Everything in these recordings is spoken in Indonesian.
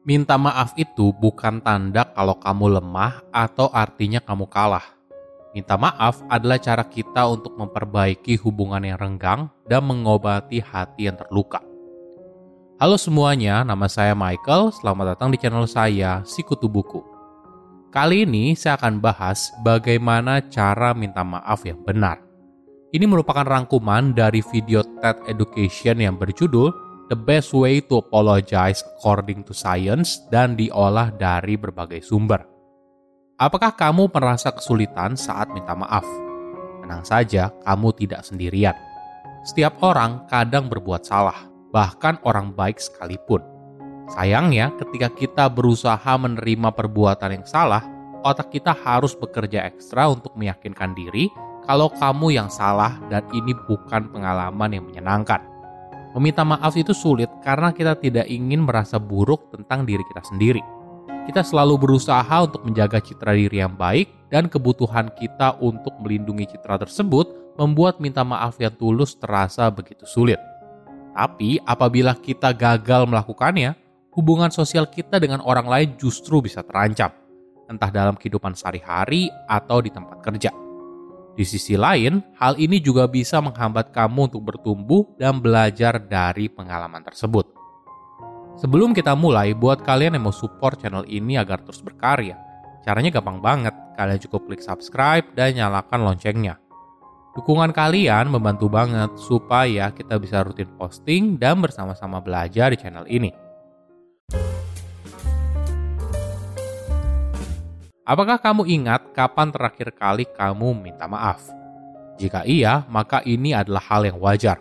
Minta maaf itu bukan tanda kalau kamu lemah atau artinya kamu kalah. Minta maaf adalah cara kita untuk memperbaiki hubungan yang renggang dan mengobati hati yang terluka. Halo semuanya, nama saya Michael. Selamat datang di channel saya, Sikutu Buku. Kali ini saya akan bahas bagaimana cara minta maaf yang benar. Ini merupakan rangkuman dari video TED Education yang berjudul The Best Way to Apologize According to Science dan diolah dari berbagai sumber. Apakah kamu merasa kesulitan saat minta maaf? Tenang saja, kamu tidak sendirian. Setiap orang kadang berbuat salah, bahkan orang baik sekalipun. Sayangnya, ketika kita berusaha menerima perbuatan yang salah, otak kita harus bekerja ekstra untuk meyakinkan diri kalau kamu yang salah dan ini bukan pengalaman yang menyenangkan. Meminta maaf itu sulit karena kita tidak ingin merasa buruk tentang diri kita sendiri. Kita selalu berusaha untuk menjaga citra diri yang baik dan kebutuhan kita untuk melindungi citra tersebut membuat minta maaf yang tulus terasa begitu sulit. Tapi apabila kita gagal melakukannya, hubungan sosial kita dengan orang lain justru bisa terancam, entah dalam kehidupan sehari-hari atau di tempat kerja. Di sisi lain, hal ini juga bisa menghambat kamu untuk bertumbuh dan belajar dari pengalaman tersebut. Sebelum kita mulai, buat kalian yang mau support channel ini agar terus berkarya, caranya gampang banget. Kalian cukup klik subscribe dan nyalakan loncengnya. Dukungan kalian membantu banget supaya kita bisa rutin posting dan bersama-sama belajar di channel ini. Apakah kamu ingat kapan terakhir kali kamu minta maaf? Jika iya, maka ini adalah hal yang wajar.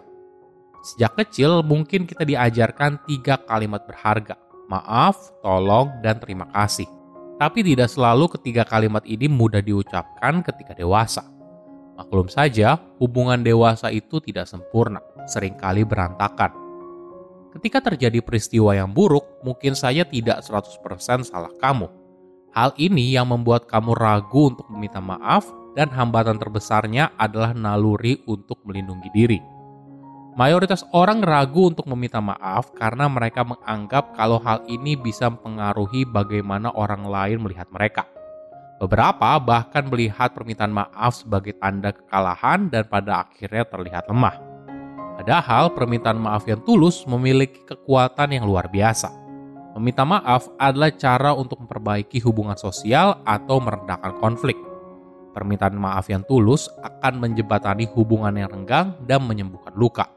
Sejak kecil mungkin kita diajarkan tiga kalimat berharga. Maaf, tolong, dan terima kasih. Tapi tidak selalu ketiga kalimat ini mudah diucapkan ketika dewasa. Maklum saja, hubungan dewasa itu tidak sempurna, sering kali berantakan. Ketika terjadi peristiwa yang buruk, mungkin saja tidak 100% salah kamu Hal ini yang membuat kamu ragu untuk meminta maaf dan hambatan terbesarnya adalah naluri untuk melindungi diri. Mayoritas orang ragu untuk meminta maaf karena mereka menganggap kalau hal ini bisa mempengaruhi bagaimana orang lain melihat mereka. Beberapa bahkan melihat permintaan maaf sebagai tanda kekalahan dan pada akhirnya terlihat lemah. Padahal permintaan maaf yang tulus memiliki kekuatan yang luar biasa. Meminta maaf adalah cara untuk memperbaiki hubungan sosial atau meredakan konflik. Permintaan maaf yang tulus akan menjembatani hubungan yang renggang dan menyembuhkan luka.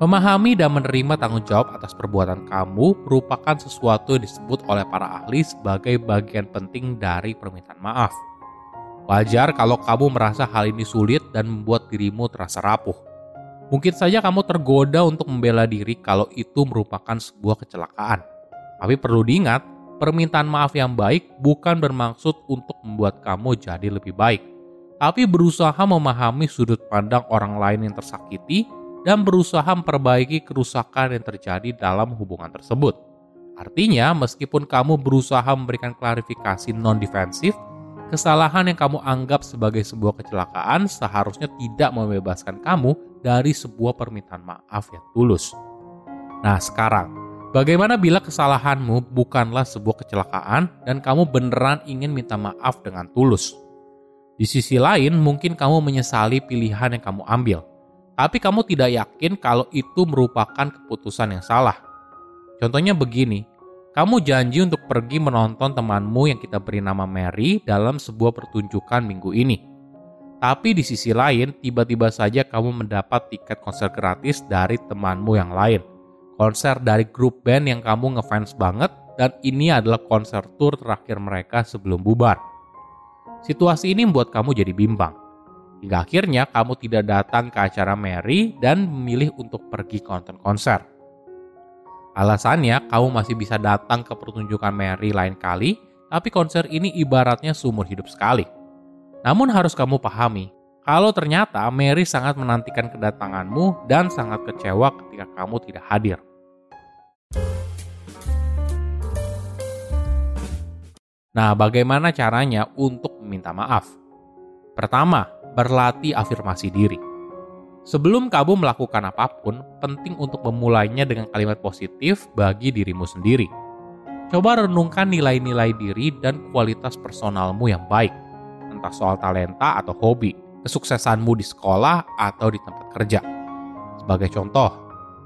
Memahami dan menerima tanggung jawab atas perbuatan kamu merupakan sesuatu yang disebut oleh para ahli sebagai bagian penting dari permintaan maaf. Wajar kalau kamu merasa hal ini sulit dan membuat dirimu terasa rapuh. Mungkin saja kamu tergoda untuk membela diri kalau itu merupakan sebuah kecelakaan. Tapi perlu diingat, permintaan maaf yang baik bukan bermaksud untuk membuat kamu jadi lebih baik, tapi berusaha memahami sudut pandang orang lain yang tersakiti dan berusaha memperbaiki kerusakan yang terjadi dalam hubungan tersebut. Artinya, meskipun kamu berusaha memberikan klarifikasi non-defensif, kesalahan yang kamu anggap sebagai sebuah kecelakaan seharusnya tidak membebaskan kamu dari sebuah permintaan maaf yang tulus. Nah, sekarang Bagaimana bila kesalahanmu bukanlah sebuah kecelakaan dan kamu beneran ingin minta maaf dengan tulus? Di sisi lain, mungkin kamu menyesali pilihan yang kamu ambil, tapi kamu tidak yakin kalau itu merupakan keputusan yang salah. Contohnya begini, kamu janji untuk pergi menonton temanmu yang kita beri nama Mary dalam sebuah pertunjukan minggu ini. Tapi di sisi lain, tiba-tiba saja kamu mendapat tiket konser gratis dari temanmu yang lain – konser dari grup band yang kamu ngefans banget dan ini adalah konser tour terakhir mereka sebelum bubar. Situasi ini membuat kamu jadi bimbang. Hingga akhirnya kamu tidak datang ke acara Mary dan memilih untuk pergi ke nonton konser. Alasannya kamu masih bisa datang ke pertunjukan Mary lain kali, tapi konser ini ibaratnya sumur hidup sekali. Namun harus kamu pahami, kalau ternyata Mary sangat menantikan kedatanganmu dan sangat kecewa ketika kamu tidak hadir. Nah, bagaimana caranya untuk meminta maaf? Pertama, berlatih afirmasi diri. Sebelum kamu melakukan apa pun, penting untuk memulainya dengan kalimat positif bagi dirimu sendiri. Coba renungkan nilai-nilai diri dan kualitas personalmu yang baik, entah soal talenta atau hobi, kesuksesanmu di sekolah atau di tempat kerja. Sebagai contoh,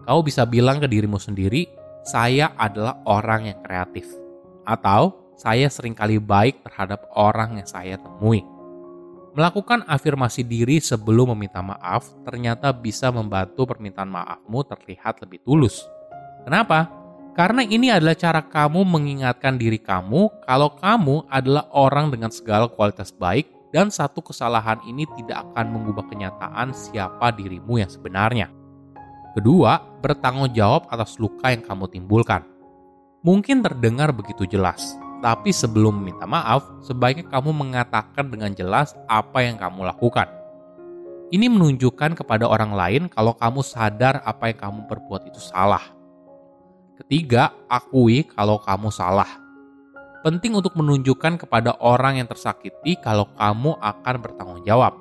kau bisa bilang ke dirimu sendiri, saya adalah orang yang kreatif. Atau, saya sering kali baik terhadap orang yang saya temui. Melakukan afirmasi diri sebelum meminta maaf ternyata bisa membantu permintaan maafmu terlihat lebih tulus. Kenapa? Karena ini adalah cara kamu mengingatkan diri kamu kalau kamu adalah orang dengan segala kualitas baik dan satu kesalahan ini tidak akan mengubah kenyataan siapa dirimu yang sebenarnya. Kedua, bertanggung jawab atas luka yang kamu timbulkan. Mungkin terdengar begitu jelas, tapi sebelum meminta maaf, sebaiknya kamu mengatakan dengan jelas apa yang kamu lakukan. Ini menunjukkan kepada orang lain kalau kamu sadar apa yang kamu perbuat itu salah Ketiga, akui kalau kamu salah. Penting untuk menunjukkan kepada orang yang tersakiti kalau kamu akan bertanggung jawab.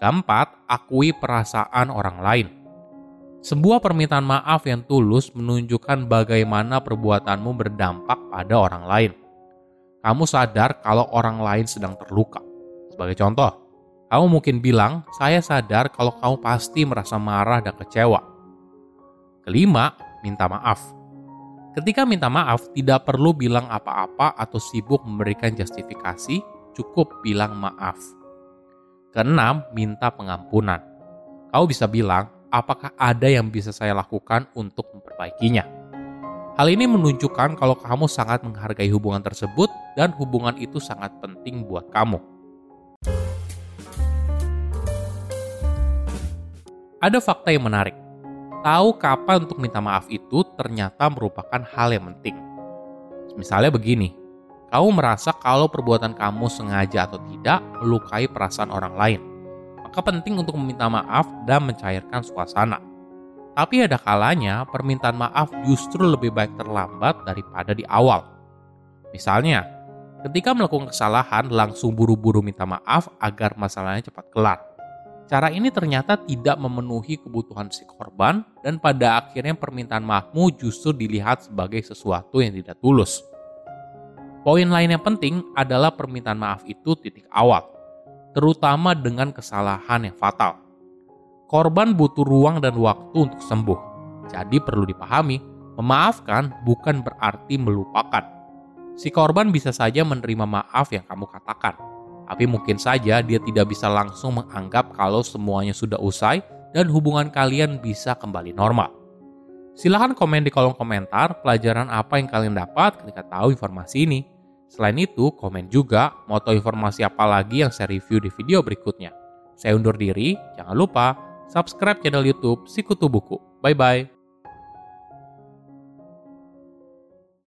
Keempat, akui perasaan orang lain. Sebuah permintaan maaf yang tulus menunjukkan bagaimana perbuatanmu berdampak pada orang lain. Kamu sadar kalau orang lain sedang terluka. Sebagai contoh, kamu mungkin bilang, "Saya sadar kalau kamu pasti merasa marah dan kecewa." Kelima, minta maaf. Ketika minta maaf, tidak perlu bilang apa-apa atau sibuk memberikan justifikasi, cukup bilang maaf. Keenam, minta pengampunan. Kau bisa bilang, apakah ada yang bisa saya lakukan untuk memperbaikinya? Hal ini menunjukkan kalau kamu sangat menghargai hubungan tersebut dan hubungan itu sangat penting buat kamu. Ada fakta yang menarik tahu kapan untuk minta maaf itu ternyata merupakan hal yang penting. Misalnya begini, kamu merasa kalau perbuatan kamu sengaja atau tidak melukai perasaan orang lain. Maka penting untuk meminta maaf dan mencairkan suasana. Tapi ada kalanya permintaan maaf justru lebih baik terlambat daripada di awal. Misalnya, ketika melakukan kesalahan langsung buru-buru minta maaf agar masalahnya cepat kelar. Cara ini ternyata tidak memenuhi kebutuhan si korban dan pada akhirnya permintaan maafmu justru dilihat sebagai sesuatu yang tidak tulus. Poin lain yang penting adalah permintaan maaf itu titik awal, terutama dengan kesalahan yang fatal. Korban butuh ruang dan waktu untuk sembuh, jadi perlu dipahami, memaafkan bukan berarti melupakan. Si korban bisa saja menerima maaf yang kamu katakan, tapi mungkin saja dia tidak bisa langsung menganggap kalau semuanya sudah usai dan hubungan kalian bisa kembali normal. Silahkan komen di kolom komentar pelajaran apa yang kalian dapat ketika tahu informasi ini. Selain itu, komen juga mau tahu informasi apa lagi yang saya review di video berikutnya. Saya undur diri, jangan lupa subscribe channel YouTube Sikutu Buku. Bye bye.